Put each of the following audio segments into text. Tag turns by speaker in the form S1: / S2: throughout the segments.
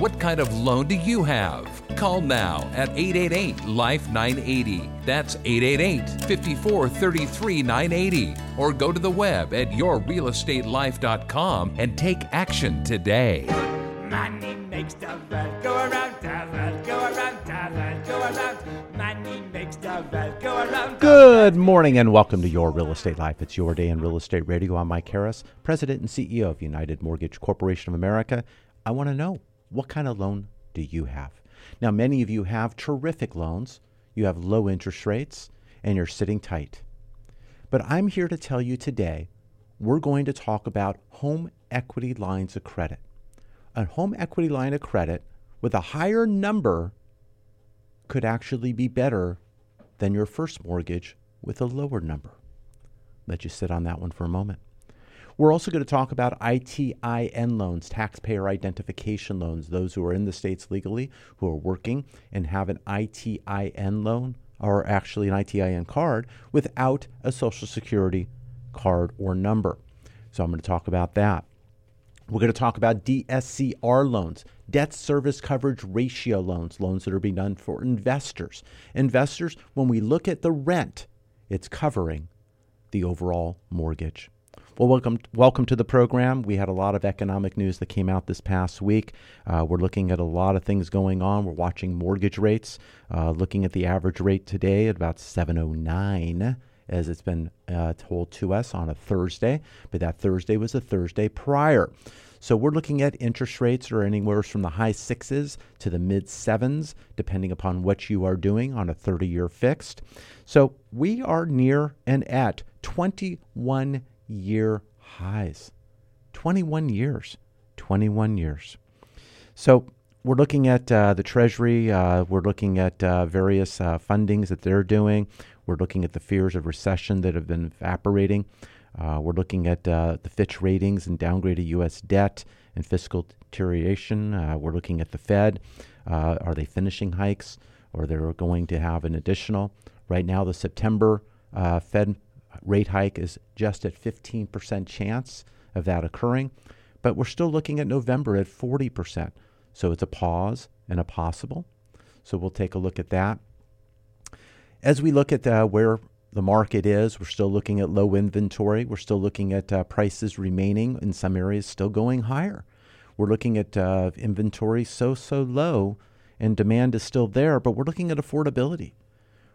S1: What kind of loan do you have? Call now at 888 Life 980. That's 888 54 33 980. Or go to the web at yourrealestatelife.com and take action today.
S2: Money makes the world go around, the world go around, the world go around. Money makes the world go around.
S3: Good morning and welcome to Your Real Estate Life. It's your day in real estate radio. I'm Mike Harris, President and CEO of United Mortgage Corporation of America. I want to know what kind of loan do you have? Now, many of you have terrific loans, you have low interest rates, and you're sitting tight. But I'm here to tell you today we're going to talk about home equity lines of credit. A home equity line of credit with a higher number could actually be better than your first mortgage with a lower number. Let you sit on that one for a moment. We're also going to talk about ITIN loans, taxpayer identification loans, those who are in the states legally, who are working and have an ITIN loan or actually an ITIN card without a Social Security card or number. So I'm going to talk about that. We're going to talk about DSCR loans, debt service coverage ratio loans, loans that are being done for investors. Investors, when we look at the rent, it's covering the overall mortgage. Well, welcome, welcome to the program. We had a lot of economic news that came out this past week. Uh, we're looking at a lot of things going on. We're watching mortgage rates, uh, looking at the average rate today at about 709 as it's been uh, told to us on a Thursday, but that Thursday was a Thursday prior. So we're looking at interest rates are anywhere from the high sixes to the mid sevens, depending upon what you are doing on a 30 year fixed. So we are near and at 21 year highs. 21 years. 21 years. So we're looking at uh, the Treasury. Uh, we're looking at uh, various uh, fundings that they're doing. We're looking at the fears of recession that have been evaporating. Uh, we're looking at uh, the Fitch ratings and downgrade downgraded U.S. debt and fiscal deterioration. we're looking at the Fed. are they finishing hikes or they're going to have an additional? Right now, the September Fed rate hike is just at 15% chance of that occurring, but we're still looking at November at 40%. So it's a pause and a possible. So we'll take a look at that. As we look at uh, where the market is, we're still looking at low inventory. We're still looking at uh, prices remaining in some areas still going higher. We're looking at uh, inventory so, so low and demand is still there, but we're looking at affordability.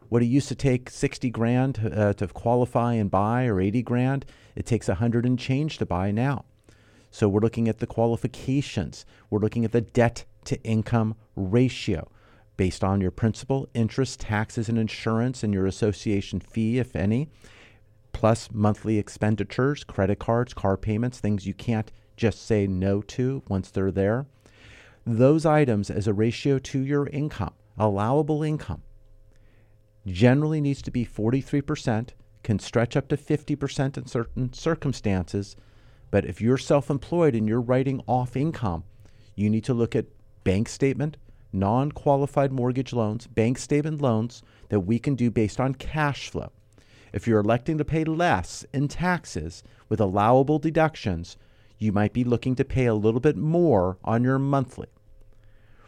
S3: What it used to take 60 grand uh, to qualify and buy or 80 grand, it takes 100 and change to buy now. So we're looking at the qualifications. We're looking at the debt to income ratio based on your principal, interest, taxes, and insurance, and your association fee, if any, plus monthly expenditures, credit cards, car payments, things you can't just say no to once they're there. Those items as a ratio to your income, allowable income, generally needs to be 43%, can stretch up to 50% in certain circumstances. But if you're self employed and you're writing off income, you need to look at bank statement, non qualified mortgage loans, bank statement loans that we can do based on cash flow. If you're electing to pay less in taxes with allowable deductions, you might be looking to pay a little bit more on your monthly.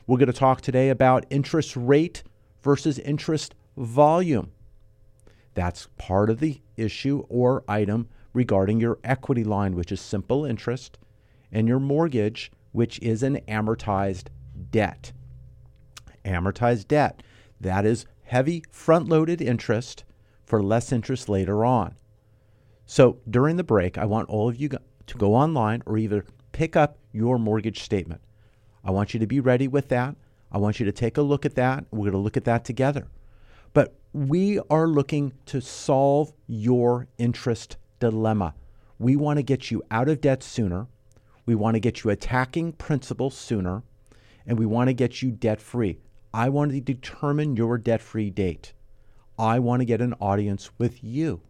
S3: We're going to talk today about interest rate versus interest volume. That's part of the issue or item regarding your equity line, which is simple interest, and your mortgage, which is an amortized debt. Amortized debt, that is heavy front loaded interest for less interest later on. So during the break, I want all of you to go online or either pick up your mortgage statement. I want you to be ready with that. I want you to take a look at that. We're going to look at that together. We are looking to solve your interest dilemma. We want to get you out of debt sooner. We want to get you attacking principal sooner. And we want to get you debt free. I want to determine your debt free date. I want to get an audience with you.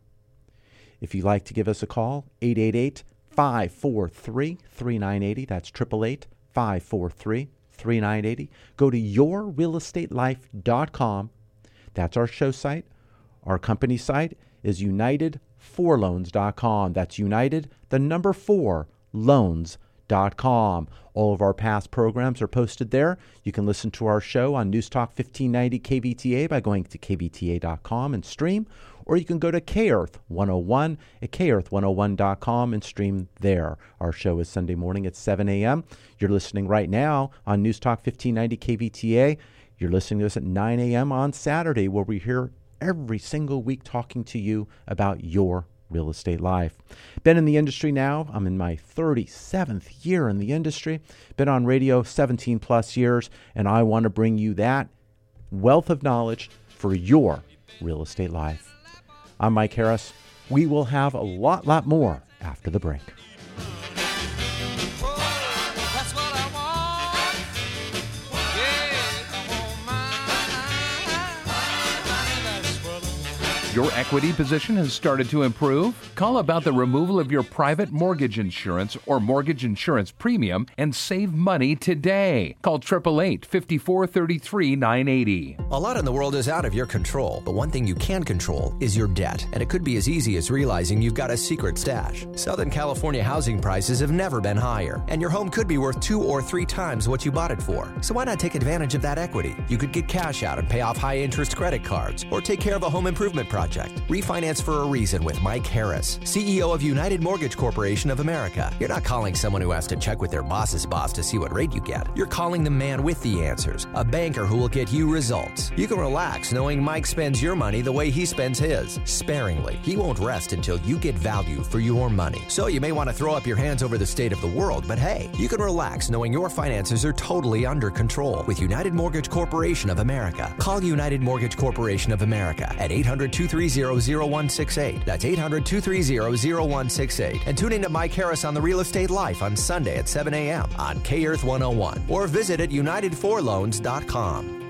S3: If you'd like to give us a call, 888 543 3980. That's 888 543 3980. Go to yourrealestatelife.com. That's our show site. Our company site is united4loans.com. That's united, the number four, loans.com. All of our past programs are posted there. You can listen to our show on News Talk 1590 KVTA by going to kvta.com and stream, or you can go to KEarth 101 at kearth101.com and stream there. Our show is Sunday morning at 7 a.m. You're listening right now on News Talk 1590 KVTA. You're listening to us at 9 a.m. on Saturday, where we hear every single week talking to you about your real estate life. Been in the industry now. I'm in my 37th year in the industry. Been on radio 17 plus years, and I want to bring you that wealth of knowledge for your real estate life. I'm Mike Harris. We will have a lot, lot more after the break.
S1: Your equity position has started to improve? Call about the removal of your private mortgage insurance or mortgage insurance premium and save money today. Call 888 5433 980.
S4: A lot in the world is out of your control, but one thing you can control is your debt. And it could be as easy as realizing you've got a secret stash. Southern California housing prices have never been higher, and your home could be worth two or three times what you bought it for. So why not take advantage of that equity? You could get cash out and pay off high interest credit cards, or take care of a home improvement project. Refinance for a reason with Mike Harris, CEO of United Mortgage Corporation of America. You're not calling someone who has to check with their boss's boss to see what rate you get. You're calling the man with the answers, a banker who will get you results. You can relax knowing Mike spends your money the way he spends his, sparingly. He won't rest until you get value for your money. So you may want to throw up your hands over the state of the world, but hey, you can relax knowing your finances are totally under control with United Mortgage Corporation of America. Call United Mortgage Corporation of America at 800 230 0168. That's 800 230 0168. And tune in to Mike Harris on the Real Estate Life on Sunday at 7 a.m. on K Earth 101 or visit at unitedforloans.com.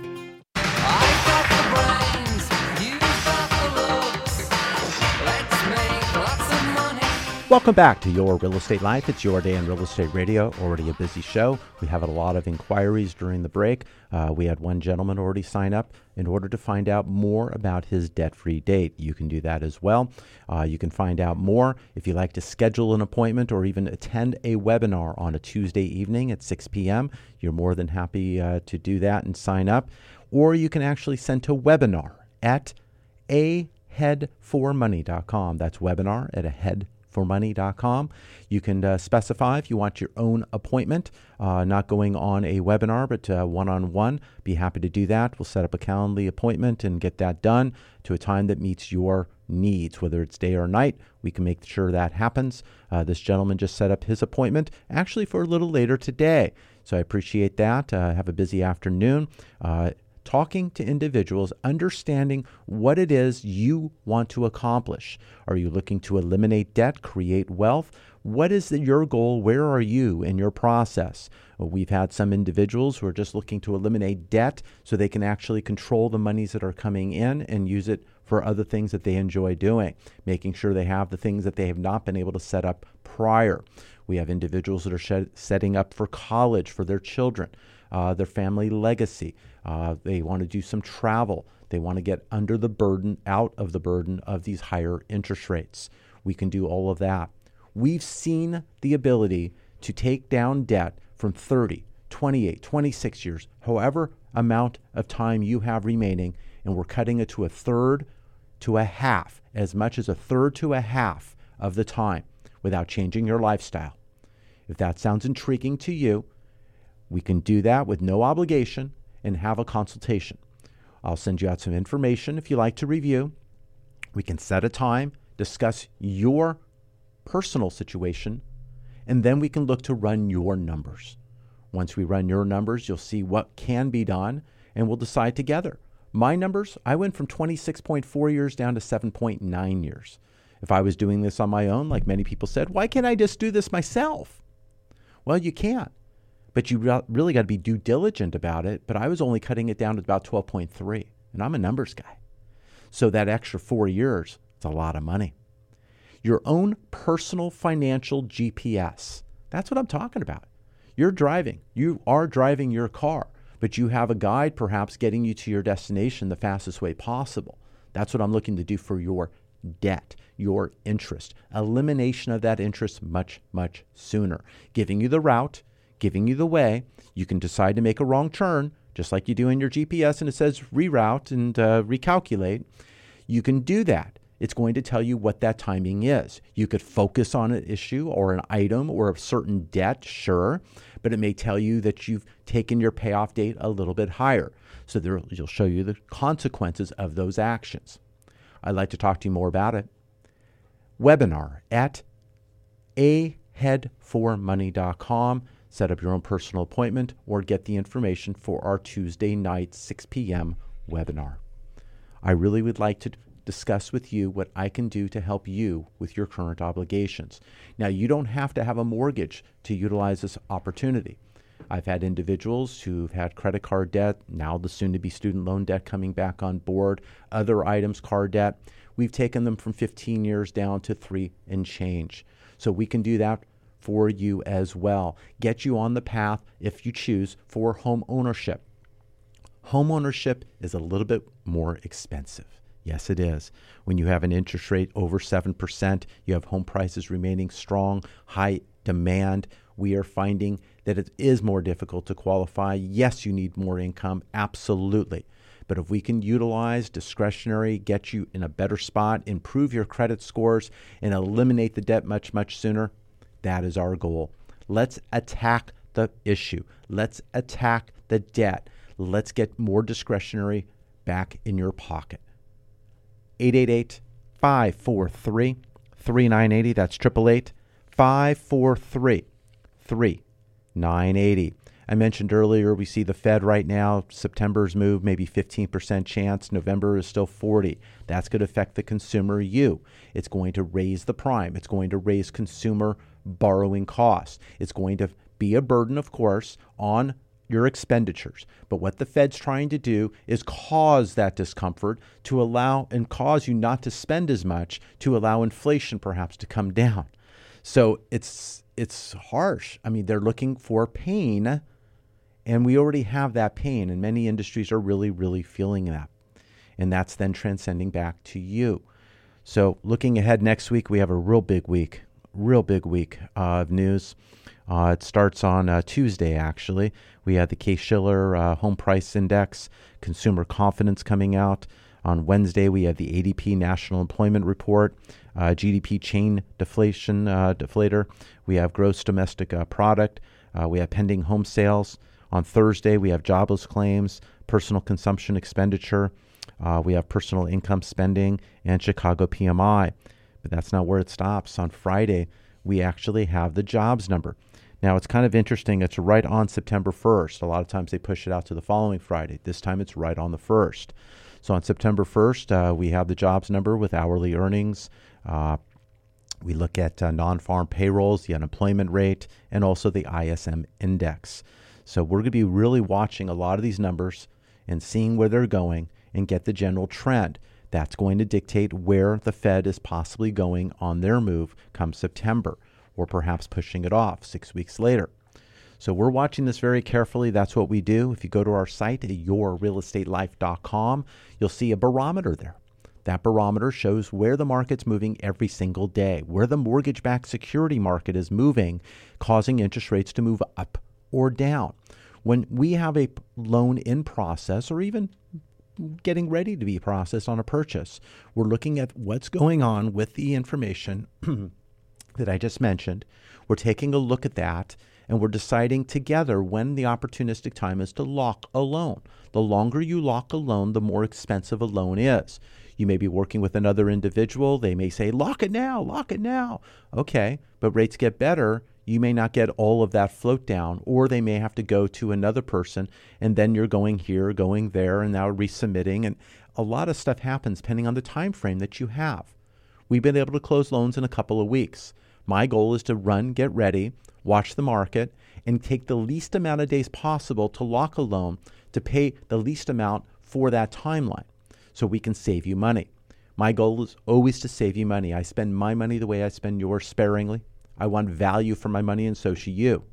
S3: Welcome back to Your Real Estate Life. It's your day in real estate radio. Already a busy show. We have a lot of inquiries during the break. Uh, we had one gentleman already sign up in order to find out more about his debt free date. You can do that as well. Uh, you can find out more if you like to schedule an appointment or even attend a webinar on a Tuesday evening at 6 p.m. You're more than happy uh, to do that and sign up. Or you can actually send to webinar at aheadformoney.com. That's webinar at aheadformoney.com. You can uh, specify if you want your own appointment, uh, not going on a webinar, but one on one. Be happy to do that. We'll set up a Calendly appointment and get that done to a time that meets your needs, whether it's day or night. We can make sure that happens. Uh, this gentleman just set up his appointment actually for a little later today. So I appreciate that. Uh, have a busy afternoon. Uh, talking to individuals, understanding what it is you want to accomplish. Are you looking to eliminate debt, create wealth? What is the, your goal? Where are you in your process? We've had some individuals who are just looking to eliminate debt so they can actually control the monies that are coming in and use it for other things that they enjoy doing, making sure they have the things that they have not been able to set up prior. We have individuals that are shed, setting up for college for their children, uh, their family legacy. Uh, they want to do some travel. They want to get under the burden, out of the burden of these higher interest rates. We can do all of that. We've seen the ability to take down debt from 30, 28, 26 years, however amount of time you have remaining, and we're cutting it to a third to a half, as much as a third to a half of the time without changing your lifestyle. If that sounds intriguing to you, we can do that with no obligation and have a consultation. I'll send you out some information if you like to review. We can set a time, discuss your personal situation, And then we can look to run your numbers. Once we run your numbers, you'll see what can be done and we'll decide together. My numbers, I went from 26.4 years down to 7.9 years. If I was doing this on my own, like many people said, why can't I just do this myself? Well, you can, but you re- really got to be due diligent about it. But I was only cutting it down to about 12.3, and I'm a numbers guy. So that extra four years, it's a lot of money. Your own personal financial GPS. That's what I'm talking about. You're driving, you are driving your car, but you have a guide perhaps getting you to your destination the fastest way possible. That's what I'm looking to do for your debt, your interest. Elimination of that interest much, much sooner. Giving you the route, giving you the way. You can decide to make a wrong turn, just like you do in your GPS, and it says reroute and uh, recalculate. You can do that. It's going to tell you what that timing is. You could focus on an issue or an item or a certain debt, sure, but it may tell you that you've taken your payoff date a little bit higher. So there, it'll show you the consequences of those actions. I'd like to talk to you more about it. Webinar at aheadformoney.com. Set up your own personal appointment or get the information for our Tuesday night 6 p.m. webinar. I really would like to discuss with you what I can do to help you with your current obligations. Now, you don't have to have a mortgage to utilize this opportunity. I've had individuals who've had credit card debt, now the soon to be student loan debt coming back on board, other items, car debt. We've taken them from 15 years down to three and change. So we can do that for you as well. Get you on the path, if you choose, for home ownership. Home ownership is a little bit more expensive. Yes, it is. When you have an interest rate over 7%, you have home prices remaining strong, high demand. We are finding that it is more difficult to qualify. Yes, you need more income, absolutely. But if we can utilize discretionary, get you in a better spot, improve your credit scores, and eliminate the debt much, much sooner, that is our goal. Let's attack the issue. Let's attack the debt. Let's get more discretionary back in your pocket. 888 543 3980. That's 888 543 3980. I mentioned earlier we see the Fed right now, September's move, maybe 15% chance. November is still 40. That's going to affect the consumer you. It's going to raise the prime. It's going to raise consumer borrowing costs. It's going to be a burden, of course, on your expenditures. But what the Fed's trying to do is cause that discomfort to allow and cause you not to spend as much to allow inflation perhaps to come down. So it's it's harsh. I mean, they're looking for pain and we already have that pain and many industries are really really feeling that. And that's then transcending back to you. So, looking ahead next week, we have a real big week, real big week of news. Uh, it starts on uh, Tuesday, actually. We have the Case Shiller uh, Home Price Index, consumer confidence coming out. On Wednesday, we have the ADP National Employment Report, uh, GDP chain deflation uh, deflator. We have gross domestic uh, product. we have pending home sales. On Thursday, we have jobless claims, personal consumption expenditure. we have personal income spending and Chicago PMI. But that's not where it stops. On Friday, we actually have the jobs number. Now, it's kind of interesting. It's right on September 1st. A lot of times they push it out to the following Friday. This time it's right on the 1st. So on September 1st, uh, we have the jobs number with hourly earnings. Uh, we look at uh, non farm payrolls, the unemployment rate, and also the ISM index. So we're going to be really watching a lot of these numbers and seeing where they're going and get the general trend. That's going to dictate where the Fed is possibly going on their move come September or perhaps pushing it off six weeks later. So we're watching this very carefully. That's what we do. If you go to our site at yourrealestatelife.com, you'll see a barometer there. That barometer shows where the market's moving every single day, where the mortgage backed security market is moving, causing interest rates to move up or down. When we have a loan in process or even getting ready to be processed on a purchase, we're looking at what's going on with the information that I just mentioned. We're taking a look at that and we're deciding together when the opportunistic time is to lock a loan. The longer you lock a loan, the more expensive a loan is. You may be working with another individual. They may say, lock it now, lock it now. Okay, but rates get better. You may not get all of that float down, or they may have to go to another person, and then you're going here, going there, and now resubmitting. And a lot of stuff happens depending on the time frame that you have. We've been able to close loans in a couple of weeks. My goal is to run, get ready, watch the market, and take the least amount of days possible to lock a loan to pay the least amount for that timeline so we can save you money. My goal is always to save you money. I spend my money the way I spend yours sparingly. I want value for my money, and so should you.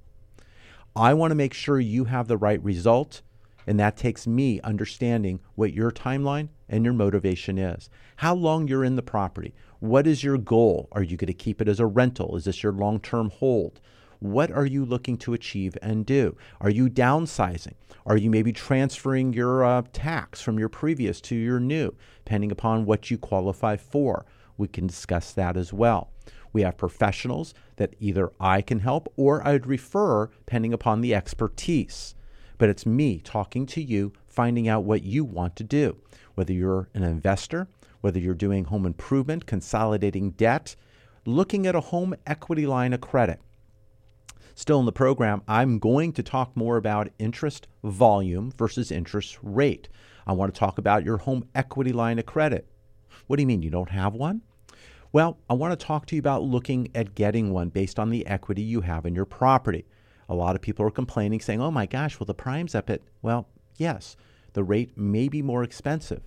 S3: I want to make sure you have the right result, and that takes me understanding what your timeline and your motivation is. How long you're in the property. What is your goal? Are you going to keep it as a rental? Is this your long term hold? What are you looking to achieve and do? Are you downsizing? Are you maybe transferring your uh, tax from your previous to your new, depending upon what you qualify for? We can discuss that as well. We have professionals that either I can help or I'd refer, depending upon the expertise. But it's me talking to you, finding out what you want to do. Whether you're an investor, whether you're doing home improvement, consolidating debt, looking at a home equity line of credit. Still in the program, I'm going to talk more about interest volume versus interest rate. I want to talk about your home equity line of credit. What do you mean you don't have one? Well, I want to talk to you about looking at getting one based on the equity you have in your property. A lot of people are complaining, saying, oh my gosh, well, the prime's up at, well, yes, the rate may be more expensive,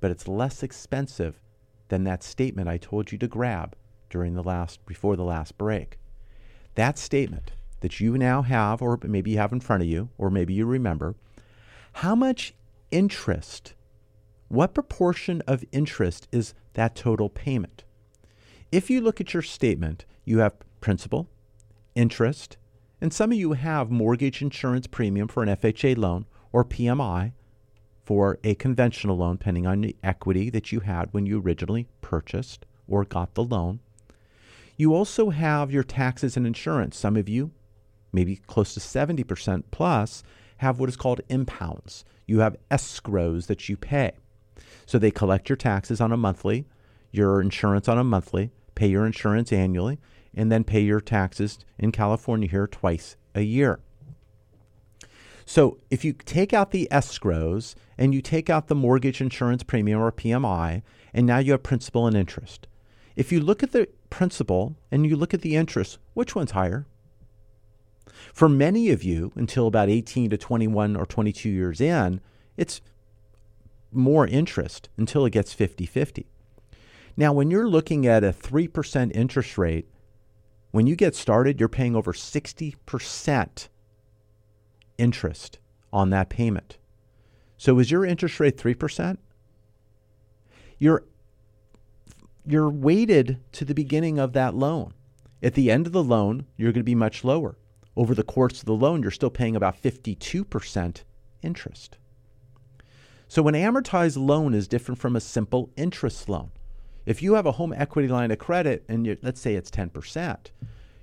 S3: but it's less expensive than that statement I told you to grab during the last, before the last break. That statement that you now have, or maybe you have in front of you, or maybe you remember, how much interest, what proportion of interest is that total payment? If you look at your statement, you have principal, interest, and some of you have mortgage insurance premium for an FHA loan or PMI for a conventional loan, depending on the equity that you had when you originally purchased or got the loan. You also have your taxes and insurance. Some of you, maybe close to 70% plus, have what is called impounds. You have escrows that you pay. So they collect your taxes on a monthly, your insurance on a monthly, pay your insurance annually, and then pay your taxes in California here twice a year. So if you take out the escrows and you take out the mortgage insurance premium or PMI, and now you have principal and interest. If you look at the principal and you look at the interest, which one's higher? For many of you, until about 18 to 21 or 22 years in, it's more interest until it gets 50 50. Now, when you're looking at a 3% interest rate, when you get started, you're paying over 60% interest on that payment. So is your interest rate 3%? You're you're weighted to the beginning of that loan. At the end of the loan, you're going to be much lower. Over the course of the loan, you're still paying about 52% interest. So, an amortized loan is different from a simple interest loan. If you have a home equity line of credit and let's say it's 10%,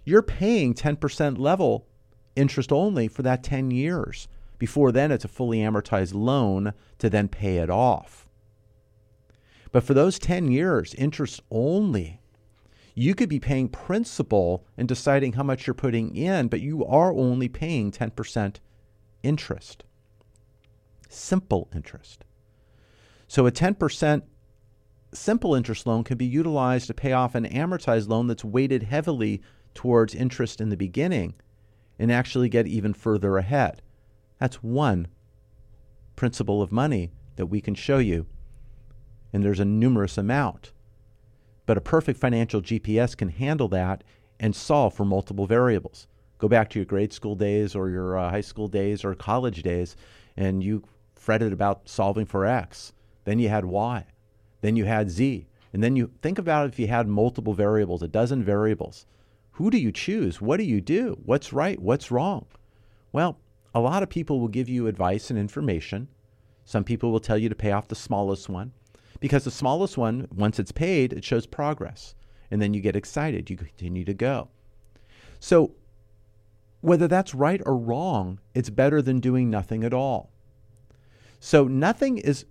S3: you're paying 10% level interest only for that 10 years. Before then, it's a fully amortized loan to then pay it off. But for those 10 years, interest only, you could be paying principal and deciding how much you're putting in, but you are only paying 10% interest. Simple interest. So a 10% simple interest loan can be utilized to pay off an amortized loan that's weighted heavily towards interest in the beginning and actually get even further ahead. That's one principle of money that we can show you and there's a numerous amount. But a perfect financial GPS can handle that and solve for multiple variables. Go back to your grade school days or your uh, high school days or college days, and you fretted about solving for X. Then you had Y. Then you had Z. And then you think about if you had multiple variables, a dozen variables. Who do you choose? What do you do? What's right? What's wrong? Well, a lot of people will give you advice and information. Some people will tell you to pay off the smallest one because the smallest one, once it's paid, it shows progress. And then you get excited, you continue to go. So, whether that's right or wrong, it's better than doing nothing at all. So, nothing is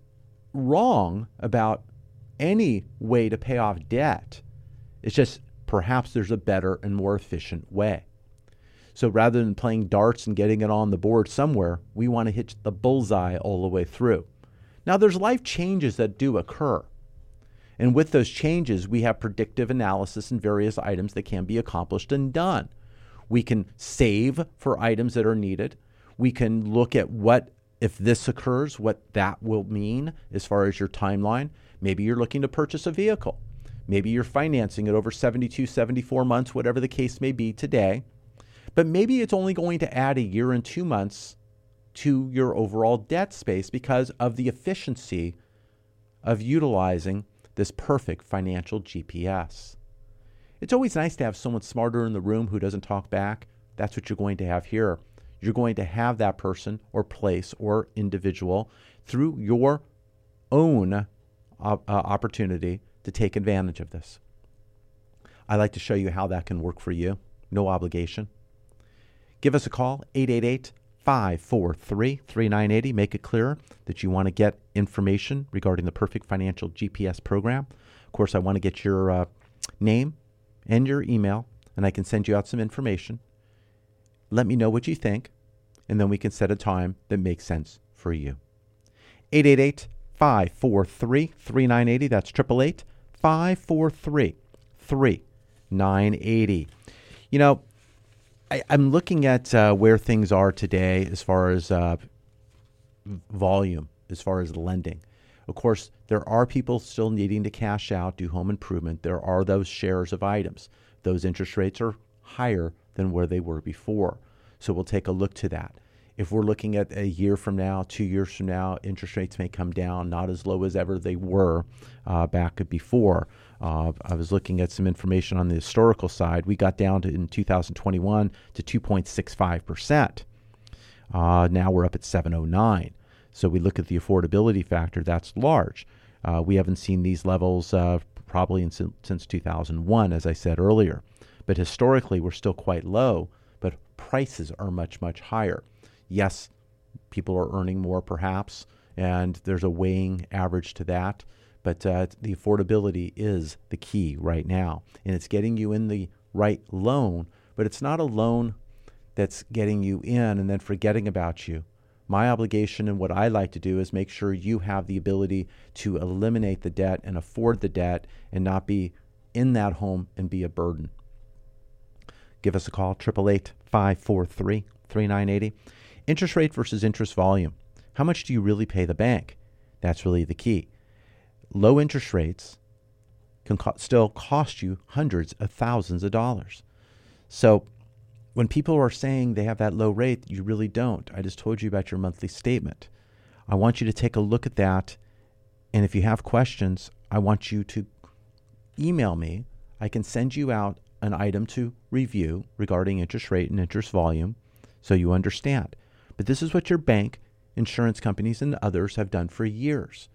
S3: wrong about any way to pay off debt. It's just perhaps there's a better and more efficient way. So rather than playing darts and getting it on the board somewhere, we want to hit the bullseye all the way through. Now, there's life changes that do occur. And with those changes, we have predictive analysis and various items that can be accomplished and done. We can save for items that are needed. We can look at what, if this occurs, what that will mean as far as your timeline. Maybe you're looking to purchase a vehicle. Maybe you're financing it over 72, 74 months, whatever the case may be today. But maybe it's only going to add a year and two months to your overall debt space because of the efficiency of utilizing this perfect financial GPS. It's always nice to have someone smarter in the room who doesn't talk back. That's what you're going to have here. You're going to have that person or place or individual through your own uh, uh, opportunity to take advantage of this. I'd like to show you how that can work for you. No obligation. Give us a call, 888 543 3980. Make it clear that you want to get information regarding the Perfect Financial GPS program. Of course, I want to get your uh, name and your email, and I can send you out some information. Let me know what you think, and then we can set a time that makes sense for you. 888 543 3980. That's 888 543 3980. You know, I, I'm looking at uh, where things are today as far as uh, volume, as far as lending. Of course, there are people still needing to cash out, do home improvement. There are those shares of items. Those interest rates are higher than where they were before. So we'll take a look to that. If we're looking at a year from now, two years from now, interest rates may come down, not as low as ever they were uh, back before. Uh, I was looking at some information on the historical side. We got down to in 2021 to 2.65 percent. Uh, now we're up at 709. So we look at the affordability factor, that's large. Uh, we haven't seen these levels uh, probably in, since 2001, as I said earlier. But historically, we're still quite low, but prices are much, much higher. Yes, people are earning more perhaps, and there's a weighing average to that. But uh, the affordability is the key right now. And it's getting you in the right loan, but it's not a loan that's getting you in and then forgetting about you. My obligation and what I like to do is make sure you have the ability to eliminate the debt and afford the debt and not be in that home and be a burden. Give us a call, 888 543 3980. Interest rate versus interest volume. How much do you really pay the bank? That's really the key. Low interest rates can co- still cost you hundreds of thousands of dollars. So when people are saying they have that low rate, you really don't. I just told you about your monthly statement. I want you to take a look at that. And if you have questions, I want you to email me. I can send you out an item to review regarding interest rate and interest volume so you understand. But this is what your bank, insurance companies, and others have done for years.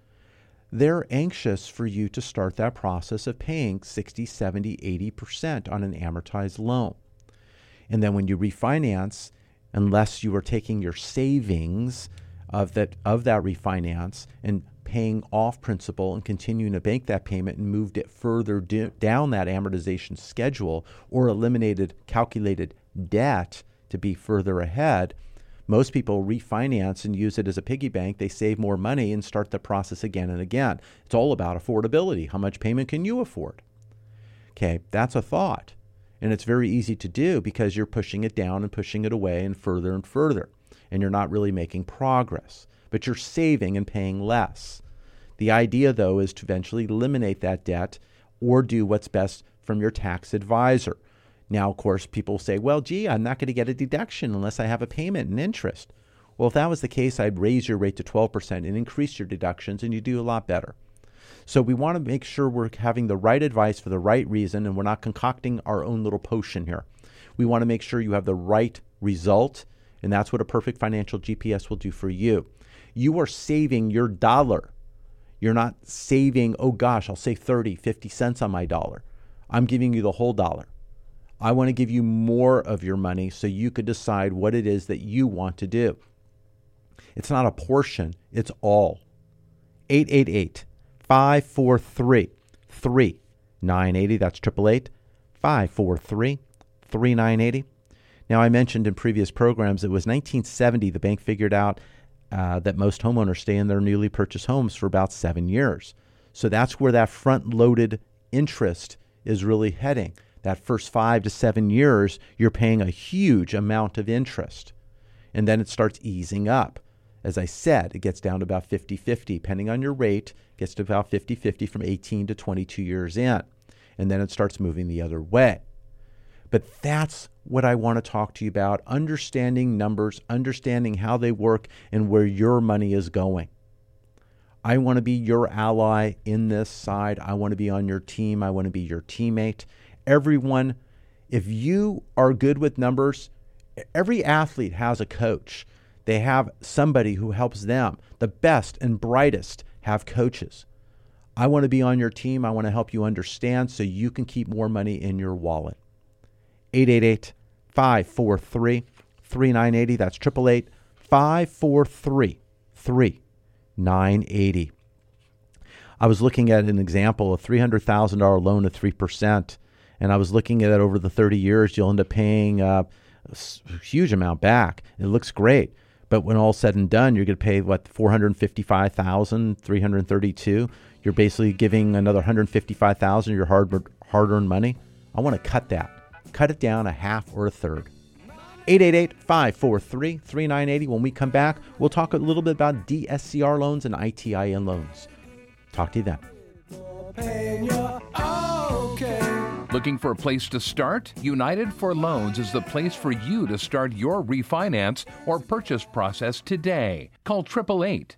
S3: They're anxious for you to start that process of paying 60, 70, 80% on an amortized loan. And then when you refinance, unless you are taking your savings of that of that refinance and paying off principal and continuing to bank that payment and moved it further d- down that amortization schedule or eliminated calculated debt to be further ahead, most people refinance and use it as a piggy bank. They save more money and start the process again and again. It's all about affordability. How much payment can you afford? Okay, that's a thought. And it's very easy to do because you're pushing it down and pushing it away and further and further. And you're not really making progress, but you're saving and paying less. The idea, though, is to eventually eliminate that debt or do what's best from your tax advisor. Now, of course, people say, well, gee, I'm not going to get a deduction unless I have a payment and interest. Well, if that was the case, I'd raise your rate to 12% and increase your deductions, and you do a lot better. So we want to make sure we're having the right advice for the right reason and we're not concocting our own little potion here. We want to make sure you have the right result, and that's what a perfect financial GPS will do for you. You are saving your dollar. You're not saving, oh gosh, I'll save 30, 50 cents on my dollar. I'm giving you the whole dollar. I want to give you more of your money so you could decide what it is that you want to do. It's not a portion, it's all. 888 543 3980. That's 888 543 3980. Now, I mentioned in previous programs it was 1970 the bank figured out uh, that most homeowners stay in their newly purchased homes for about seven years. So that's where that front loaded interest is really heading. That first five to seven years, you're paying a huge amount of interest. And then it starts easing up. As I said, it gets down to about 50 50, depending on your rate, gets to about 50 50 from 18 to 22 years in. And then it starts moving the other way. But that's what I want to talk to you about understanding numbers, understanding how they work, and where your money is going. I want to be your ally in this side. I want to be on your team. I want to be your teammate. Everyone, if you are good with numbers, every athlete has a coach. They have somebody who helps them. The best and brightest have coaches. I want to be on your team. I want to help you understand so you can keep more money in your wallet. 888 543 3980. That's 888 543 3980. I was looking at an example, a $300,000 loan at 3%, and I was looking at it over the 30 years. You'll end up paying uh, a huge amount back. It looks great. But when all said and done, you're going to pay what 455,332. You're basically giving another 155,000 of your hard hard-earned money. I want to cut that. Cut it down a half or a third. 888-543-3980. When we come back, we'll talk a little bit about DSCR loans and ITIN loans. Talk to you then.
S1: Looking for a place to start? United for Loans is the place for you to start your refinance or purchase process today. Call 888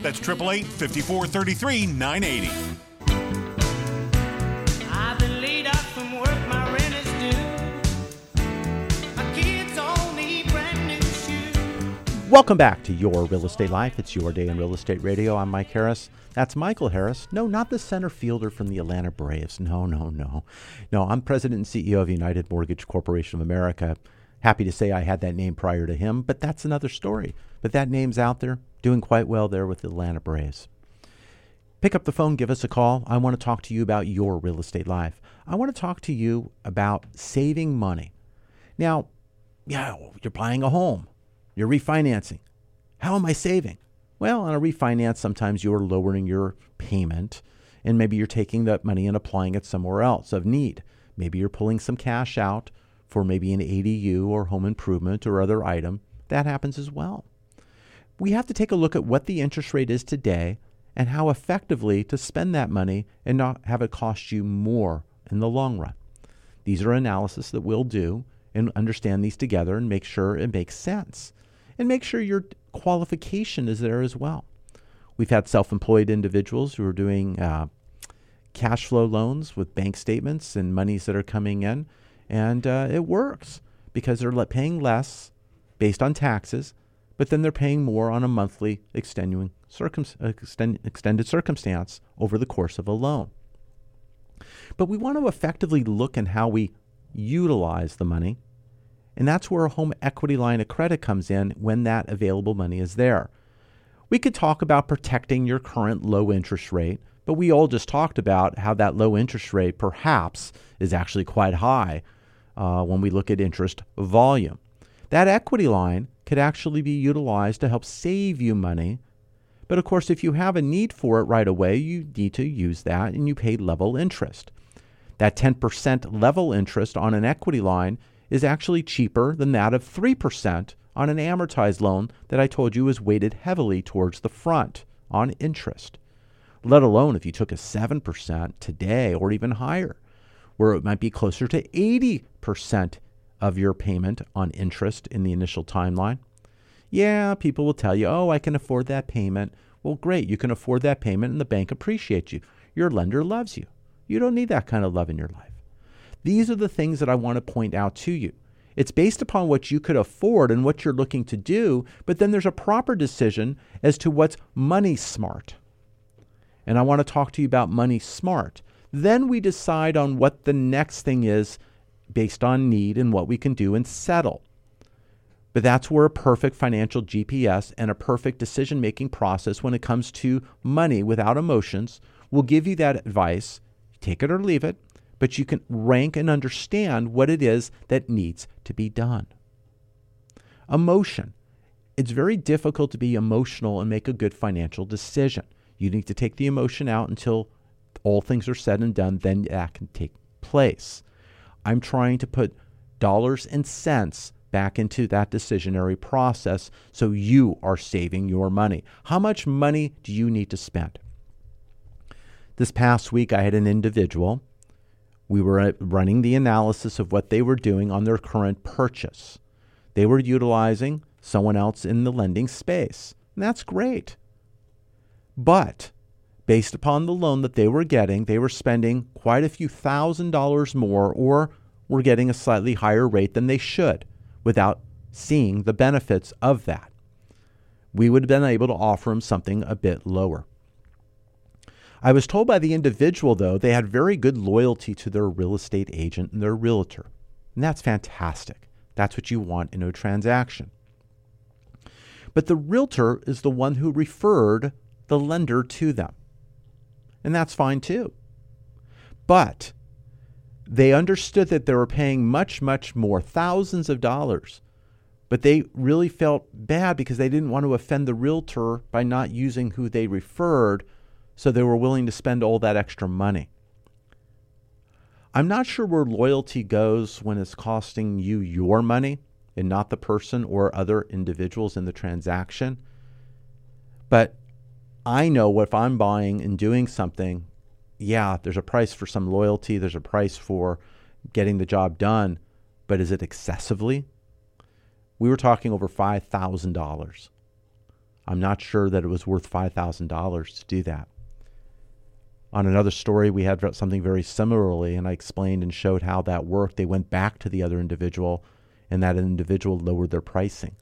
S5: That's 888 54 33 980.
S2: I've been laid off from work, my rent is due. My kids all need brand new shoes.
S3: Welcome back to Your Real Estate Life. It's your day in real estate radio. I'm Mike Harris. That's Michael Harris. No, not the center fielder from the Atlanta Braves. No, no, no. No, I'm president and CEO of United Mortgage Corporation of America. Happy to say I had that name prior to him, but that's another story. But that name's out there, doing quite well there with the Atlanta Braves. Pick up the phone, give us a call. I want to talk to you about your real estate life. I want to talk to you about saving money. Now, yeah, you're buying a home, you're refinancing. How am I saving? Well, on a refinance, sometimes you're lowering your payment and maybe you're taking that money and applying it somewhere else of need. Maybe you're pulling some cash out for maybe an ADU or home improvement or other item. That happens as well. We have to take a look at what the interest rate is today and how effectively to spend that money and not have it cost you more in the long run. These are analysis that we'll do and understand these together and make sure it makes sense. And make sure your qualification is there as well. We've had self employed individuals who are doing uh, cash flow loans with bank statements and monies that are coming in, and uh, it works because they're paying less based on taxes, but then they're paying more on a monthly extenuating circum- extend- extended circumstance over the course of a loan. But we want to effectively look at how we utilize the money, and that's where a home equity line of credit comes in when that available money is there. We could talk about protecting your current low interest rate, but we all just talked about how that low interest rate perhaps is actually quite high uh, when we look at interest volume. That equity line could actually be utilized to help save you money. But of course, if you have a need for it right away, you need to use that and you pay level interest. That 10% level interest on an equity line is actually cheaper than that of 3% on an amortized loan that I told you is weighted heavily towards the front on interest, let alone if you took a 7% today or even higher, where it might be closer to 80% of your payment on interest in the initial timeline. Yeah, people will tell you, oh, I can afford that payment. Well, great. You can afford that payment and the bank appreciates you. Your lender loves you. You don't need that kind of love in your life. These are the things that I want to point out to you. It's based upon what you could afford and what you're looking to do, but then there's a proper decision as to what's money smart. And I want to talk to you about money smart. Then we decide on what the next thing is based on need and what we can do and settle. But that's where a perfect financial GPS and a perfect decision making process when it comes to money without emotions will give you that advice. Take it or leave it, but you can rank and understand what it is that needs to be done. Emotion. It's very difficult to be emotional and make a good financial decision. You need to take the emotion out until all things are said and done, then that can take place. I'm trying to put dollars and cents back into that decisionary process so you are saving your money. How much money do you need to spend? This past week, I had an individual. We were uh, running the analysis of what they were doing on their current purchase. They were utilizing someone else in the lending space. And that's great. But based upon the loan that they were getting, they were spending quite a few thousand dollars more or were getting a slightly higher rate than they should without seeing the benefits of that. We would have been able to offer them something a bit lower. I was told by the individual, though, they had very good loyalty to their real estate agent and their realtor. And that's fantastic. That's what you want in a transaction. But the realtor is the one who referred the lender to them. And that's fine too. But they understood that they were paying much, much more, thousands of dollars. But they really felt bad because they didn't want to offend the realtor by not using who they referred, so they were willing to spend all that extra money. I'm not sure where loyalty goes when it's costing you your money and not the person or other individuals in the transaction. But I know what if I'm buying and doing something, yeah, there's a price for some loyalty, there's a price for getting the job done, but is it excessively? We were talking over $5,000. I'm not sure that it was worth $5,000 to do that. On another story, we had something very similarly, and I explained and showed how that worked. They went back to the other individual, and that individual lowered their pricing.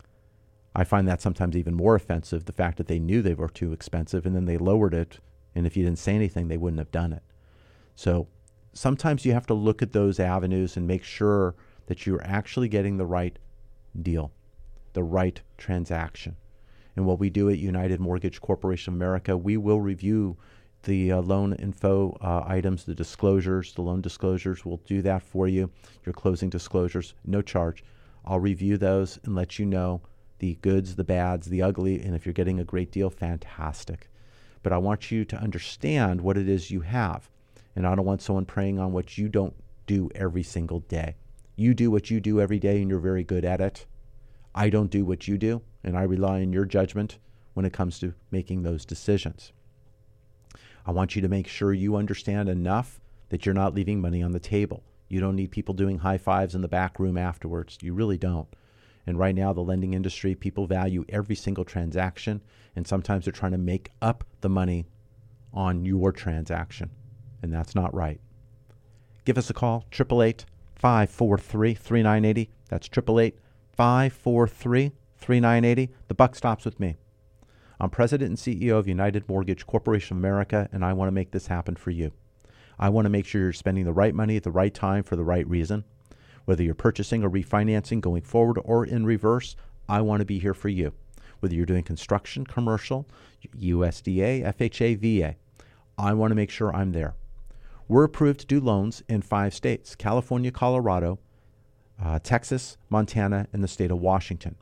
S3: I find that sometimes even more offensive the fact that they knew they were too expensive and then they lowered it. And if you didn't say anything, they wouldn't have done it. So sometimes you have to look at those avenues and make sure that you're actually getting the right deal, the right transaction. And what we do at United Mortgage Corporation of America, we will review the uh, loan info uh, items, the disclosures, the loan disclosures. We'll do that for you. Your closing disclosures, no charge. I'll review those and let you know the goods, the bads, the ugly, and if you're getting a great deal, fantastic. But I want you to understand what it is you have. And I don't want someone preying on what you don't do every single day. You do what you do every day and you're very good at it. I don't do what you do, and I rely on your judgment when it comes to making those decisions. I want you to make sure you understand enough that you're not leaving money on the table. You don't need people doing high fives in the back room afterwards. You really don't. And right now, the lending industry, people value every single transaction, and sometimes they're trying to make up the money on your transaction, and that's not right. Give us a call, 888 543 3980. That's 888 543 3980. The buck stops with me. I'm president and CEO of United Mortgage Corporation of America, and I want to make this happen for you. I want to make sure you're spending the right money at the right time for the right reason. Whether you're purchasing or refinancing going forward or in reverse, I want to be here for you. Whether you're doing construction, commercial, USDA, FHA, VA, I want to make sure I'm there. We're approved to do loans in five states California, Colorado, uh, Texas, Montana, and the state of Washington.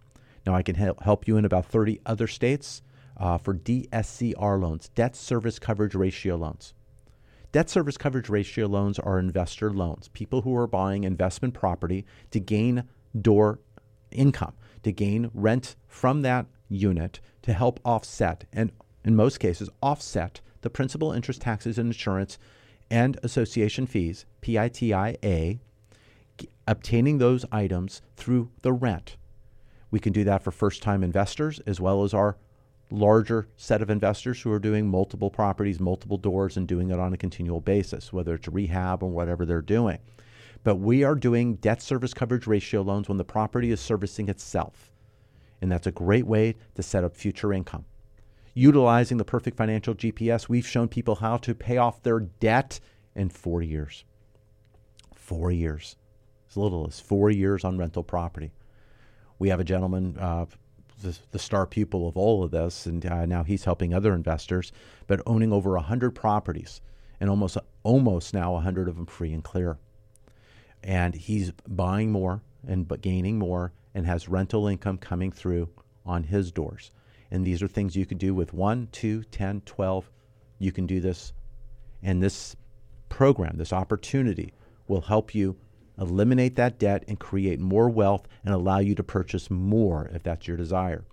S3: Now, I can help, help you in about 30 other states uh, for DSCR loans, debt service coverage ratio loans. Debt service coverage ratio loans are investor loans, people who are buying investment property to gain door income, to gain rent from that unit to help offset, and in most cases, offset the principal, interest, taxes, and insurance and association fees, PITIA, obtaining those items through the rent. We can do that for first time investors as well as our larger set of investors who are doing multiple properties, multiple doors, and doing it on a continual basis, whether it's rehab or whatever they're doing. But we are doing debt service coverage ratio loans when the property is servicing itself. And that's a great way to set up future income. Utilizing the perfect financial GPS, we've shown people how to pay off their debt in four years. Four years. As little as four years on rental property. We have a gentleman, uh, the, the star pupil of all of this, and uh, now he's helping other investors, but owning over 100 properties and almost, almost now 100 of them free and clear. And he's buying more and but gaining more and has rental income coming through on his doors. And these are things you could do with 1, 2, 10, 12. You can do this. And this program, this opportunity, will help you eliminate that debt and create more wealth and allow you to purchase more if that's your desire.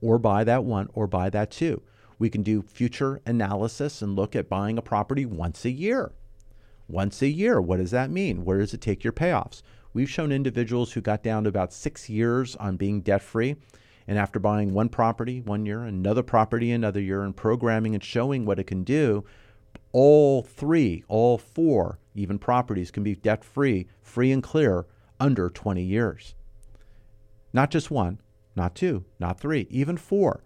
S3: Or buy that one or buy that two. We can do future analysis and look at buying a property once a year. Once a year, what does that mean? Where does it take your payoffs? We've shown individuals who got down to about six years on being debt free. And after buying one property one year, another property another year, and programming and showing what it can do, all three, all four, even properties can be debt free, free and clear under 20 years. Not just one, not two, not three, even four.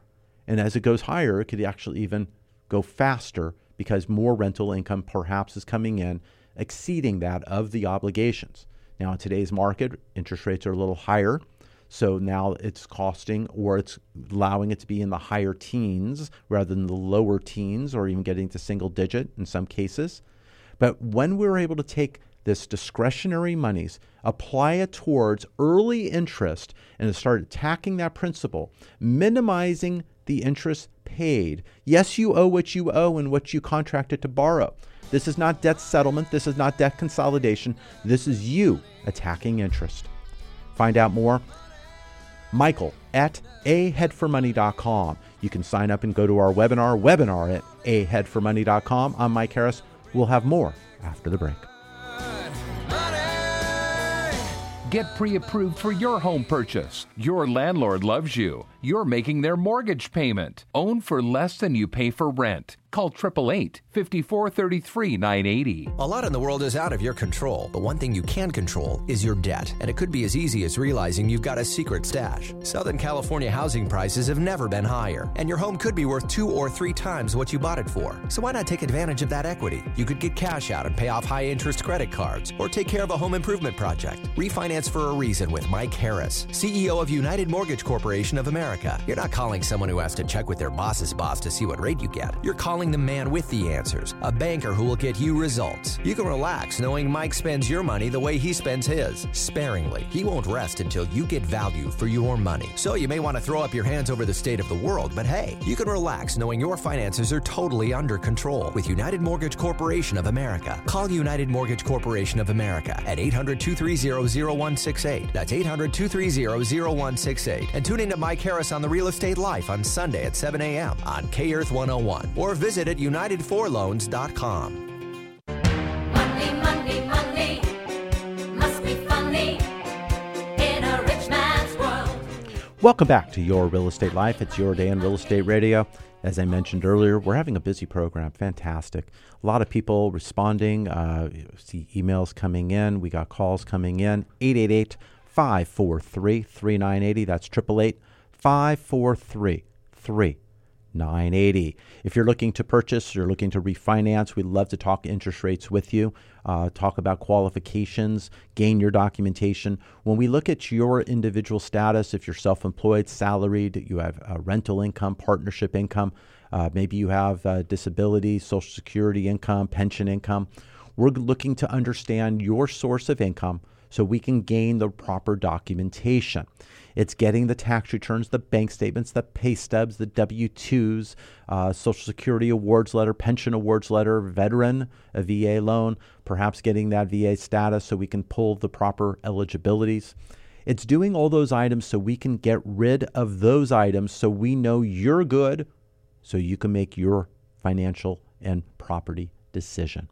S3: And as it goes higher, it could actually even go faster because more rental income perhaps is coming in, exceeding that of the obligations. Now, in today's market, interest rates are a little higher. So now it's costing or it's allowing it to be in the higher teens rather than the lower teens or even getting to single digit in some cases. But when we're able to take this discretionary monies, apply it towards early interest, and start attacking that principal, minimizing the interest paid. Yes, you owe what you owe and what you contracted to borrow. This is not debt settlement. This is not debt consolidation. This is you attacking interest. Find out more. Michael at aheadformoney.com. You can sign up and go to our webinar, webinar at aheadformoney.com. I'm Mike Harris. We'll have more after the break.
S1: Get pre approved for your home purchase. Your landlord loves you. You're making their mortgage payment. Own for less than you pay for rent. Call 888 5433 980.
S4: A lot in the world is out of your control, but one thing you can control is your debt. And it could be as easy as realizing you've got a secret stash. Southern California housing prices have never been higher, and your home could be worth two or three times what you bought it for. So why not take advantage of that equity? You could get cash out and pay off high interest credit cards, or take care of a home improvement project. Refinance for a reason with Mike Harris, CEO of United Mortgage Corporation of America. You're not calling someone who has to check with their boss's boss to see what rate you get. You're calling the man with the answers, a banker who will get you results. You can relax knowing Mike spends your money the way he spends his, sparingly. He won't rest until you get value for your money. So you may want to throw up your hands over the state of the world, but hey, you can relax knowing your finances are totally under control with United Mortgage Corporation of America. Call United Mortgage Corporation of America at 800 230 0168. That's 800 230 0168. And tune in to Mike Harris on the Real Estate Life on Sunday at 7 a.m. on K Earth 101 or visit at UnitedForLoans.com.
S6: Money, money, money must be funny in a rich man's world.
S3: Welcome back to Your Real Estate Life. It's your day in real estate radio. As I mentioned earlier, we're having a busy program. Fantastic. A lot of people responding. Uh, see emails coming in. We got calls coming in. 888 543 3980. That's 888 543 3980. If you're looking to purchase, you're looking to refinance, we'd love to talk interest rates with you, uh, talk about qualifications, gain your documentation. When we look at your individual status, if you're self employed, salaried, you have rental income, partnership income, uh, maybe you have uh, disability, social security income, pension income, we're looking to understand your source of income so we can gain the proper documentation. It's getting the tax returns, the bank statements, the pay stubs, the W 2s, uh, Social Security awards letter, pension awards letter, veteran, a VA loan, perhaps getting that VA status so we can pull the proper eligibilities. It's doing all those items so we can get rid of those items so we know you're good, so you can make your financial and property decision.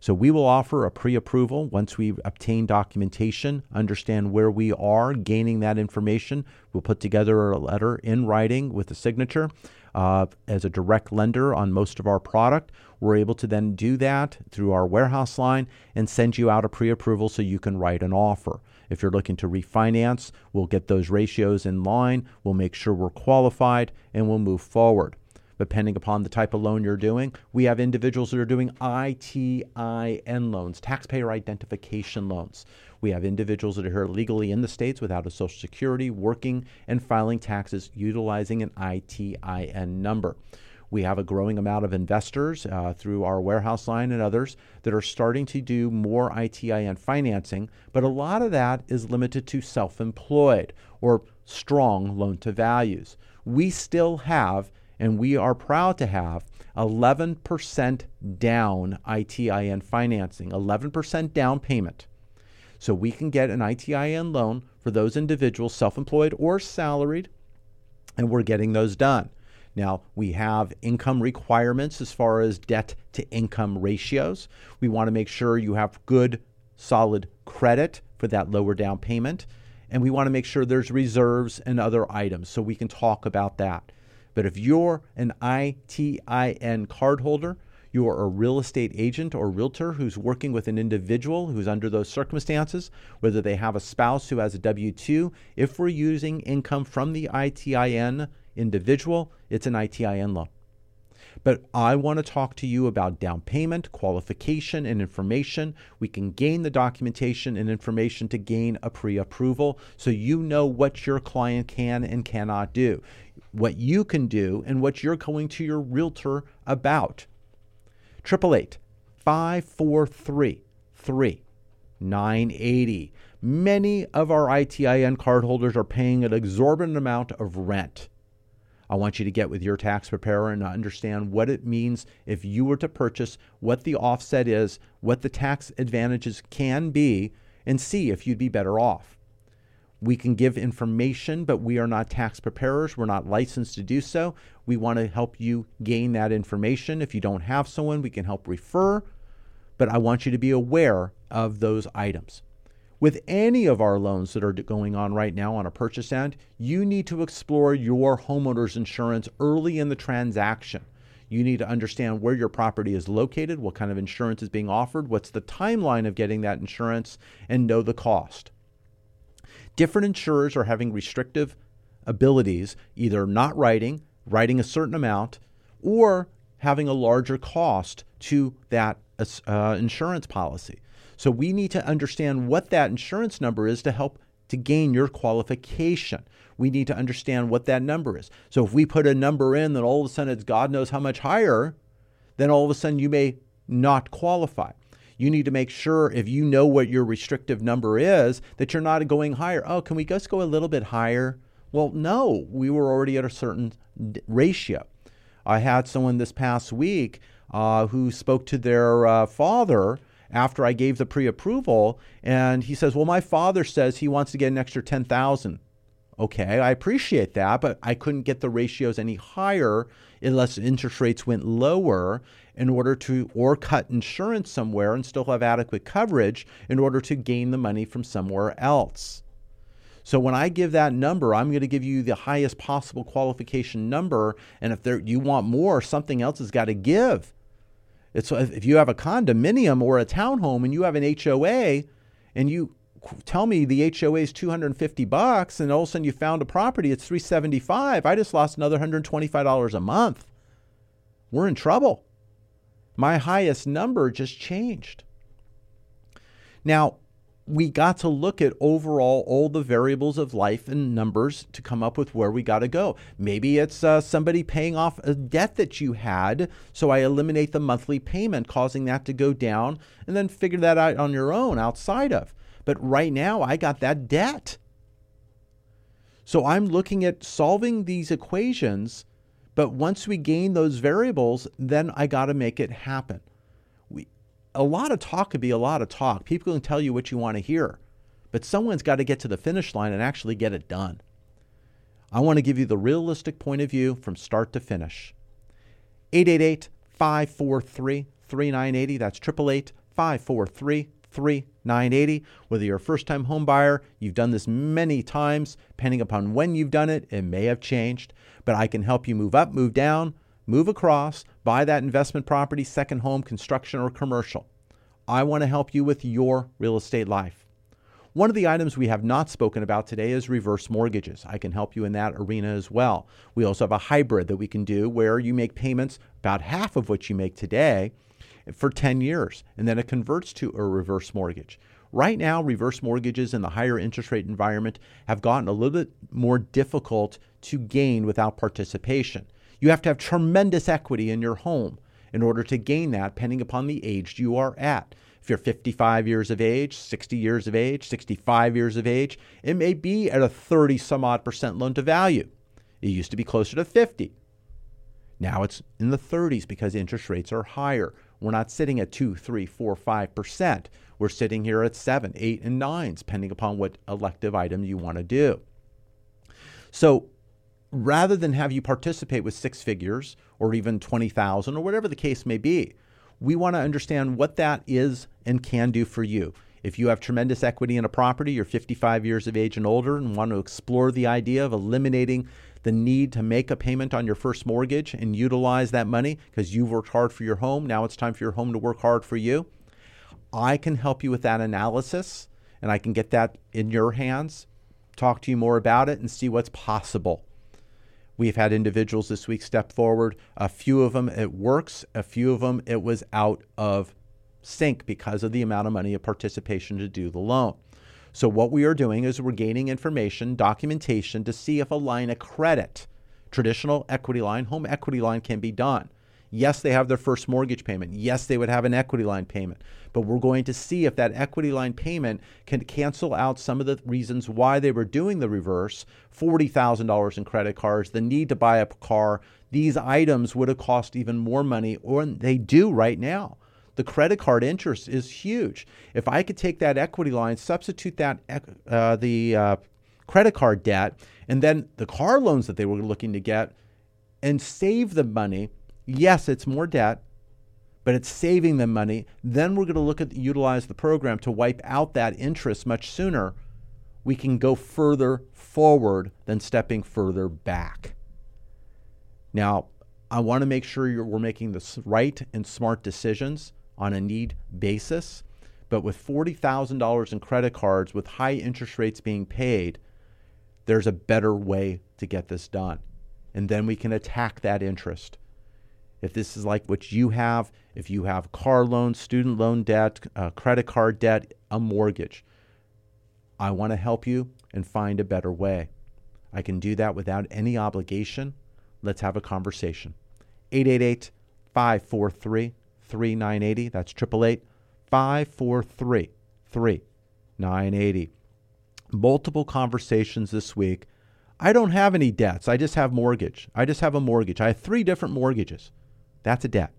S3: So we will offer a pre approval once we obtain documentation, understand where we are, gaining that information. We'll put together a letter in writing with a signature. Uh, as a direct lender on most of our product, we're able to then do that through our warehouse line and send you out a pre approval so you can write an offer. If you're looking to refinance, we'll get those ratios in line, we'll make sure we're qualified, and we'll move forward depending upon the type of loan you're doing. We have individuals that are doing ITIN loans, taxpayer identification loans. We have individuals that are here legally in the States without a Social Security, working and filing taxes utilizing an ITIN number. We have a growing amount of investors uh, through our warehouse line and others that are starting to do more ITIN financing, but a lot of that is limited to self employed or strong loan to values. We still have and we are proud to have 11% down ITIN financing, 11% down payment. So we can get an ITIN loan for those individuals, self employed or salaried, and we're getting those done. Now, we have income requirements as far as debt to income ratios. We want to make sure you have good, solid credit for that lower down payment. And we want to make sure there's reserves and other items so we can talk about that. But if you're an ITIN cardholder, you are a real estate agent or realtor who's working with an individual who's under those circumstances, whether they have a spouse who has a W 2, if we're using income from the ITIN individual, it's an ITIN loan. But I want to talk to you about down payment, qualification, and information. We can gain the documentation and information to gain a pre approval so you know what your client can and cannot do, what you can do, and what you're going to your realtor about. 888 543 3980. Many of our ITIN cardholders are paying an exorbitant amount of rent. I want you to get with your tax preparer and understand what it means if you were to purchase, what the offset is, what the tax advantages can be, and see if you'd be better off. We can give information, but we are not tax preparers. We're not licensed to do so. We want to help you gain that information. If you don't have someone, we can help refer, but I want you to be aware of those items. With any of our loans that are going on right now on a purchase end, you need to explore your homeowner's insurance early in the transaction. You need to understand where your property is located, what kind of insurance is being offered, what's the timeline of getting that insurance, and know the cost. Different insurers are having restrictive abilities, either not writing, writing a certain amount, or having a larger cost to that uh, insurance policy. So we need to understand what that insurance number is to help to gain your qualification. We need to understand what that number is. So if we put a number in that all of a sudden it's God knows how much higher, then all of a sudden you may not qualify. You need to make sure if you know what your restrictive number is that you're not going higher. Oh, can we just go a little bit higher? Well, no, we were already at a certain ratio. I had someone this past week uh, who spoke to their uh, father after I gave the pre-approval, and he says, "Well, my father says he wants to get an extra ten thousand. Okay, I appreciate that, but I couldn't get the ratios any higher unless interest rates went lower in order to, or cut insurance somewhere and still have adequate coverage in order to gain the money from somewhere else. So when I give that number, I'm going to give you the highest possible qualification number, and if there you want more, something else has got to give. It's if you have a condominium or a townhome and you have an HOA, and you tell me the HOA is 250 bucks, and all of a sudden you found a property it's 375. I just lost another 125 dollars a month. We're in trouble. My highest number just changed. Now, we got to look at overall all the variables of life and numbers to come up with where we got to go. Maybe it's uh, somebody paying off a debt that you had, so I eliminate the monthly payment, causing that to go down, and then figure that out on your own outside of. But right now, I got that debt. So I'm looking at solving these equations, but once we gain those variables, then I got to make it happen We, a lot of talk could be a lot of talk. People can tell you what you want to hear. but someone's got to get to the finish line and actually get it done. I want to give you the realistic point of view from start to finish. 888 543 3980. That's 888 543 3980. Whether you're a first time home buyer, you've done this many times, depending upon when you've done it, it may have changed. But I can help you move up, move down, move across, buy that investment property, second home, construction, or commercial. I want to help you with your real estate life. One of the items we have not spoken about today is reverse mortgages. I can help you in that arena as well. We also have a hybrid that we can do where you make payments about half of what you make today for 10 years, and then it converts to a reverse mortgage. Right now, reverse mortgages in the higher interest rate environment have gotten a little bit more difficult to gain without participation. You have to have tremendous equity in your home in order to gain that, depending upon the age you are at. If you're 55 years of age, 60 years of age, 65 years of age, it may be at a 30 some odd percent loan to value. It used to be closer to 50. Now it's in the 30s because interest rates are higher. We're not sitting at 2, 3, 4, 5%. We're sitting here at 7, 8, and 9, depending upon what elective item you want to do. So rather than have you participate with six figures or even 20,000 or whatever the case may be, we want to understand what that is and can do for you. If you have tremendous equity in a property, you're 55 years of age and older, and want to explore the idea of eliminating the need to make a payment on your first mortgage and utilize that money because you've worked hard for your home, now it's time for your home to work hard for you. I can help you with that analysis and I can get that in your hands, talk to you more about it, and see what's possible. We've had individuals this week step forward. A few of them it works, a few of them it was out of sync because of the amount of money of participation to do the loan. So, what we are doing is we're gaining information, documentation to see if a line of credit, traditional equity line, home equity line can be done. Yes, they have their first mortgage payment. Yes, they would have an equity line payment. But we're going to see if that equity line payment can cancel out some of the reasons why they were doing the reverse $40,000 in credit cards, the need to buy a car. These items would have cost even more money, or they do right now. The credit card interest is huge. If I could take that equity line, substitute that uh, the uh, credit card debt, and then the car loans that they were looking to get, and save the money, yes, it's more debt, but it's saving them money. Then we're going to look at utilize the program to wipe out that interest much sooner. We can go further forward than stepping further back. Now, I want to make sure we're making the right and smart decisions on a need basis. But with $40,000 in credit cards, with high interest rates being paid, there's a better way to get this done. And then we can attack that interest. If this is like what you have, if you have car loans, student loan debt, uh, credit card debt, a mortgage, I want to help you and find a better way. I can do that without any obligation. Let's have a conversation. 888 543 3980. That's 888 543 3980. Multiple conversations this week. I don't have any debts. I just have mortgage. I just have a mortgage. I have three different mortgages. That's a debt.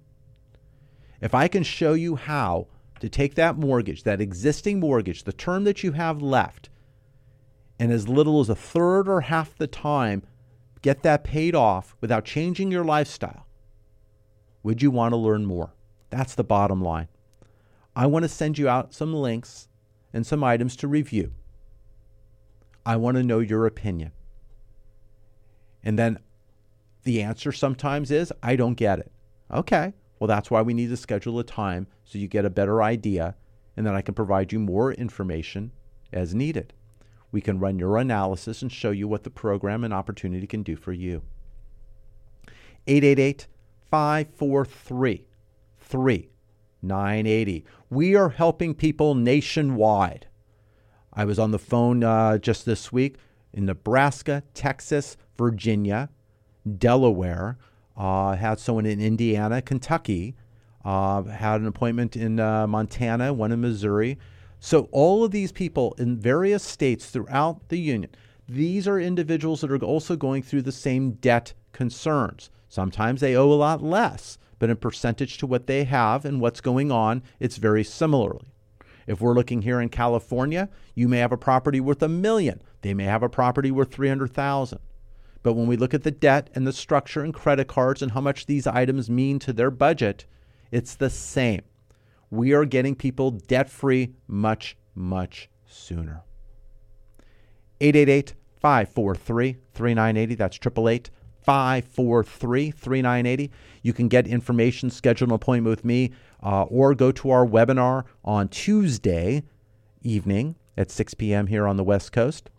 S3: If I can show you how to take that mortgage, that existing mortgage, the term that you have left, and as little as a third or half the time, get that paid off without changing your lifestyle, would you want to learn more? That's the bottom line. I want to send you out some links and some items to review. I want to know your opinion. And then the answer sometimes is, I don't get it. Okay, well, that's why we need to schedule a time so you get a better idea, and then I can provide you more information as needed. We can run your analysis and show you what the program and opportunity can do for you. 888 543 3980. We are helping people nationwide. I was on the phone uh, just this week in Nebraska, Texas, Virginia, Delaware, uh, had someone in Indiana, Kentucky, uh, had an appointment in uh, Montana, one in Missouri. So, all of these people in various states throughout the union, these are individuals that are also going through the same debt concerns. Sometimes they owe a lot less, but in percentage to what they have and what's going on, it's very similarly. If we're looking here in California, you may have a property worth a million. They may have a property worth 300,000. But when we look at the debt and the structure and credit cards and how much these items mean to their budget, it's the same. We are getting people debt free much, much sooner. 888 543 3980. That's 888 543 3980. You can get information, schedule an appointment with me, uh, or go to our webinar on Tuesday evening at 6 p.m. here on the West Coast,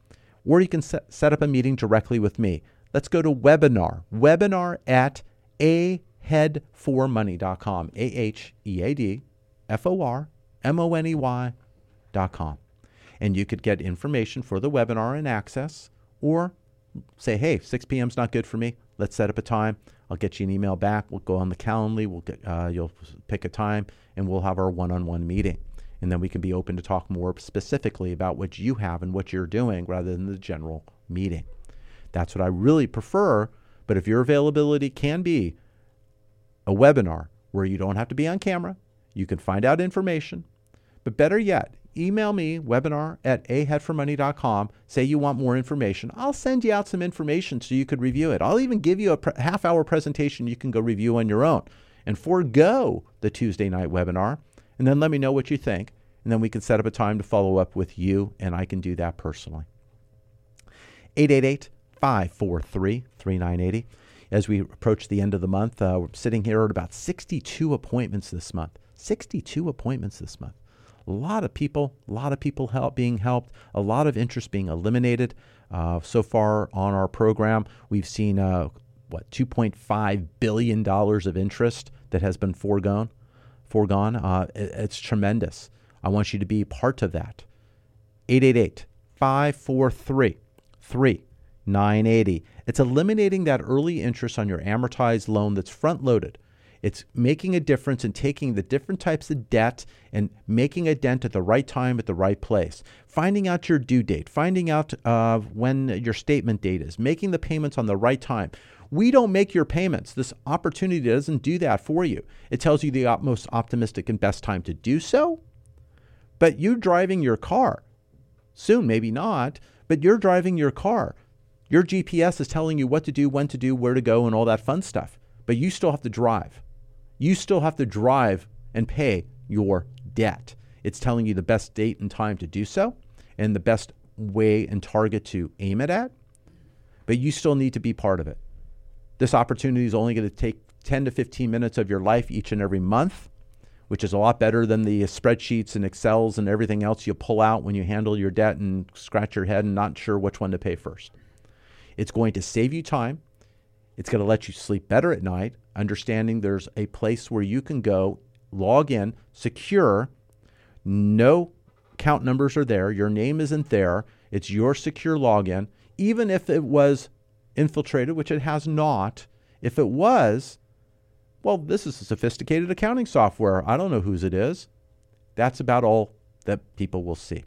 S3: or you can set, set up a meeting directly with me. Let's go to webinar, webinar at aheadformoney.com, A H E A D F O R M O N E Y.com. And you could get information for the webinar and access, or say, hey, 6 p.m. is not good for me. Let's set up a time. I'll get you an email back. We'll go on the Calendly. We'll get, uh, you'll pick a time, and we'll have our one-on-one meeting. And then we can be open to talk more specifically about what you have and what you're doing rather than the general meeting. That's what I really prefer. But if your availability can be a webinar where you don't have to be on camera, you can find out information. But better yet, email me webinar at aheadformoney.com. Say you want more information. I'll send you out some information so you could review it. I'll even give you a pre- half hour presentation you can go review on your own and forego the Tuesday night webinar. And then let me know what you think. And then we can set up a time to follow up with you, and I can do that personally. 888 543 3980. As we approach the end of the month, uh, we're sitting here at about 62 appointments this month. 62 appointments this month. A lot of people, a lot of people help being helped, a lot of interest being eliminated. Uh, so far on our program, we've seen uh, what 2.5 billion dollars of interest that has been foregone. Foregone. Uh, it- it's tremendous. I want you to be part of that. 888 543 3980. It's eliminating that early interest on your amortized loan that's front loaded. It's making a difference in taking the different types of debt and making a dent at the right time at the right place. Finding out your due date, finding out uh, when your statement date is, making the payments on the right time. We don't make your payments. This opportunity doesn't do that for you. It tells you the most optimistic and best time to do so. But you driving your car, soon, maybe not, but you're driving your car. Your GPS is telling you what to do, when to do, where to go, and all that fun stuff. But you still have to drive. You still have to drive and pay your debt. It's telling you the best date and time to do so and the best way and target to aim it at. But you still need to be part of it. This opportunity is only going to take 10 to 15 minutes of your life each and every month, which is a lot better than the spreadsheets and Excels and everything else you pull out when you handle your debt and scratch your head and not sure which one to pay first. It's going to save you time. It's going to let you sleep better at night, understanding there's a place where you can go, log in, secure, no account numbers are there, your name isn't there, it's your secure login. Even if it was infiltrated, which it has not, if it was, well, this is a sophisticated accounting software. I don't know whose it is. That's about all that people will see.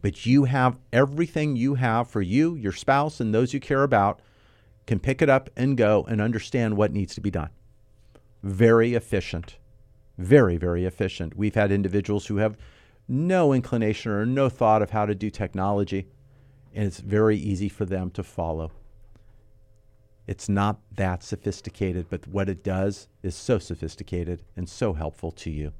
S3: But you have everything you have for you, your spouse, and those you care about can pick it up and go and understand what needs to be done. Very efficient. Very, very efficient. We've had individuals who have no inclination or no thought of how to do technology, and it's very easy for them to follow. It's not that sophisticated, but what it does is so sophisticated and so helpful to you.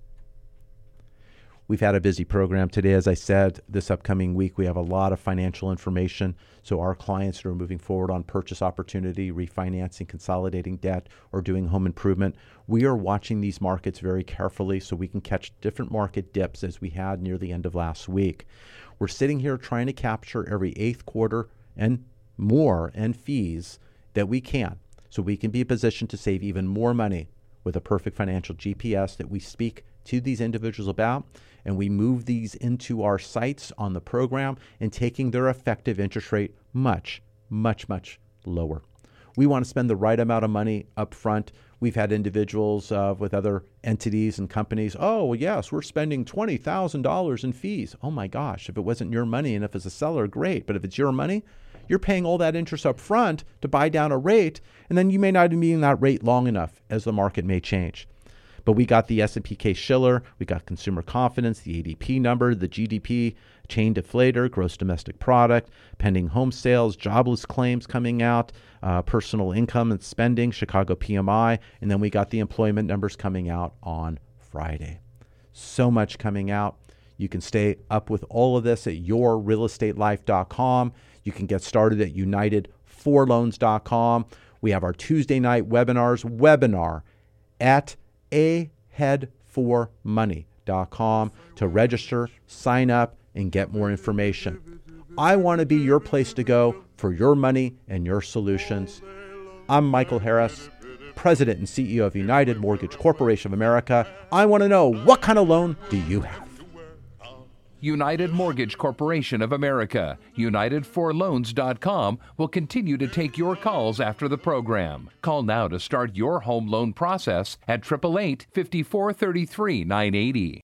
S3: We've had a busy program today. As I said, this upcoming week, we have a lot of financial information. So, our clients who are moving forward on purchase opportunity, refinancing, consolidating debt, or doing home improvement, we are watching these markets very carefully so we can catch different market dips as we had near the end of last week. We're sitting here trying to capture every eighth quarter and more and fees that we can so we can be in a position to save even more money with a perfect financial GPS that we speak to these individuals about and we move these into our sites on the program and taking their effective interest rate much much much lower. We want to spend the right amount of money up front we've had individuals uh, with other entities and companies oh well, yes we're spending $20000 in fees. Oh my gosh if it wasn't your money and if it's a seller great but if it's your money you're paying all that interest up front to buy down a rate, and then you may not be in that rate long enough as the market may change. But we got the S&P Case-Shiller, we got consumer confidence, the ADP number, the GDP chain deflator, gross domestic product, pending home sales, jobless claims coming out, uh, personal income and spending, Chicago PMI, and then we got the employment numbers coming out on Friday. So much coming out. You can stay up with all of this at yourrealestatelife.com. You can get started at unitedforloans.com. We have our Tuesday night webinars, webinar at aheadformoney.com to register, sign up, and get more information. I want to be your place to go for your money and your solutions. I'm Michael Harris, President and CEO of United Mortgage Corporation of America. I want to know what kind of loan do you have?
S1: United Mortgage Corporation of America, UnitedForLoans.com will continue to take your calls after the program. Call now to start your home loan process at 888 5433 980.